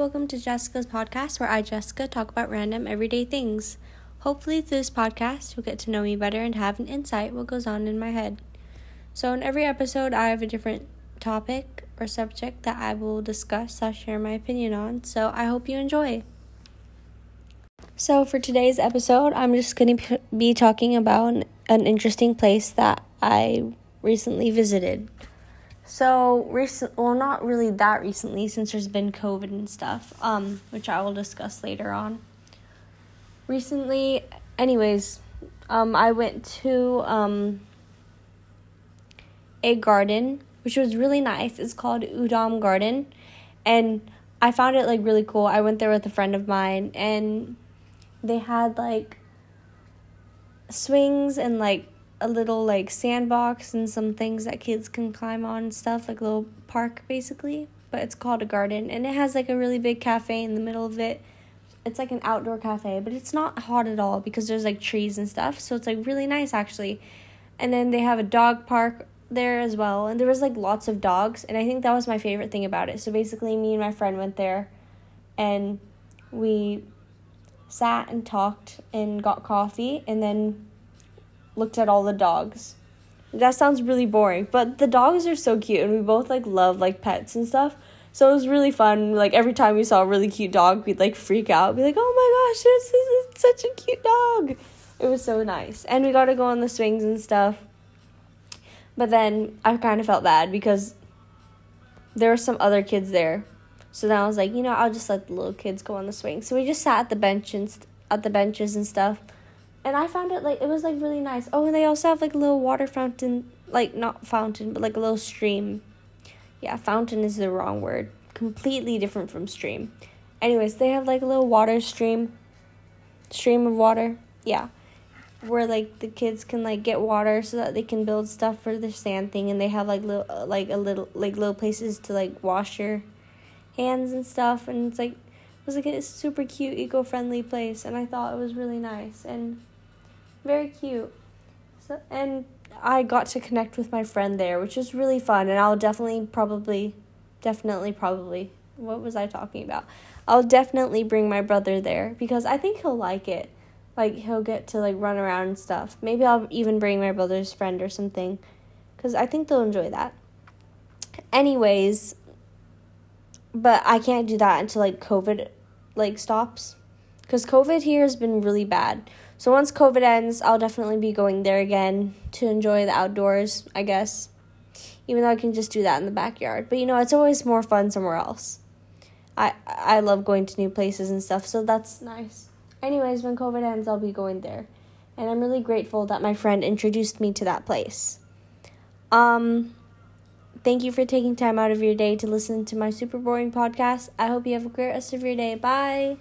welcome to Jessica's podcast where I, Jessica, talk about random everyday things. Hopefully, through this podcast, you'll get to know me better and have an insight what goes on in my head. So, in every episode, I have a different topic or subject that I will discuss, I'll share my opinion on. So, I hope you enjoy. So, for today's episode, I'm just going to be talking about an interesting place that I recently visited. So recent, well, not really that recently, since there's been COVID and stuff, um, which I will discuss later on. Recently, anyways, um, I went to um a garden, which was really nice. It's called Odom Garden, and I found it like really cool. I went there with a friend of mine, and they had like swings and like a little like sandbox and some things that kids can climb on and stuff, like a little park basically. But it's called a garden and it has like a really big cafe in the middle of it. It's like an outdoor cafe, but it's not hot at all because there's like trees and stuff. So it's like really nice actually. And then they have a dog park there as well. And there was like lots of dogs. And I think that was my favorite thing about it. So basically, me and my friend went there and we sat and talked and got coffee. And then looked at all the dogs. That sounds really boring, but the dogs are so cute and we both like love like pets and stuff. So it was really fun. Like every time we saw a really cute dog, we'd like freak out. Be like, "Oh my gosh, this is such a cute dog." It was so nice. And we got to go on the swings and stuff. But then I kind of felt bad because there were some other kids there. So then I was like, you know, I'll just let the little kids go on the swing. So we just sat at the bench and st- at the benches and stuff and I found it like it was like really nice. Oh, and they also have like a little water fountain, like not fountain, but like a little stream. Yeah, fountain is the wrong word. Completely different from stream. Anyways, they have like a little water stream, stream of water. Yeah, where like the kids can like get water so that they can build stuff for their sand thing, and they have like little uh, like a little like little places to like wash your hands and stuff, and it's like it was like a super cute eco friendly place, and I thought it was really nice and very cute. So, and I got to connect with my friend there, which was really fun. And I'll definitely, probably, definitely, probably, what was I talking about? I'll definitely bring my brother there because I think he'll like it. Like, he'll get to, like, run around and stuff. Maybe I'll even bring my brother's friend or something because I think they'll enjoy that. Anyways, but I can't do that until, like, COVID, like, stops because COVID here has been really bad. So once COVID ends, I'll definitely be going there again to enjoy the outdoors, I guess. Even though I can just do that in the backyard. But you know, it's always more fun somewhere else. I I love going to new places and stuff, so that's nice. Anyways, when COVID ends, I'll be going there. And I'm really grateful that my friend introduced me to that place. Um thank you for taking time out of your day to listen to my super boring podcast. I hope you have a great rest of your day. Bye.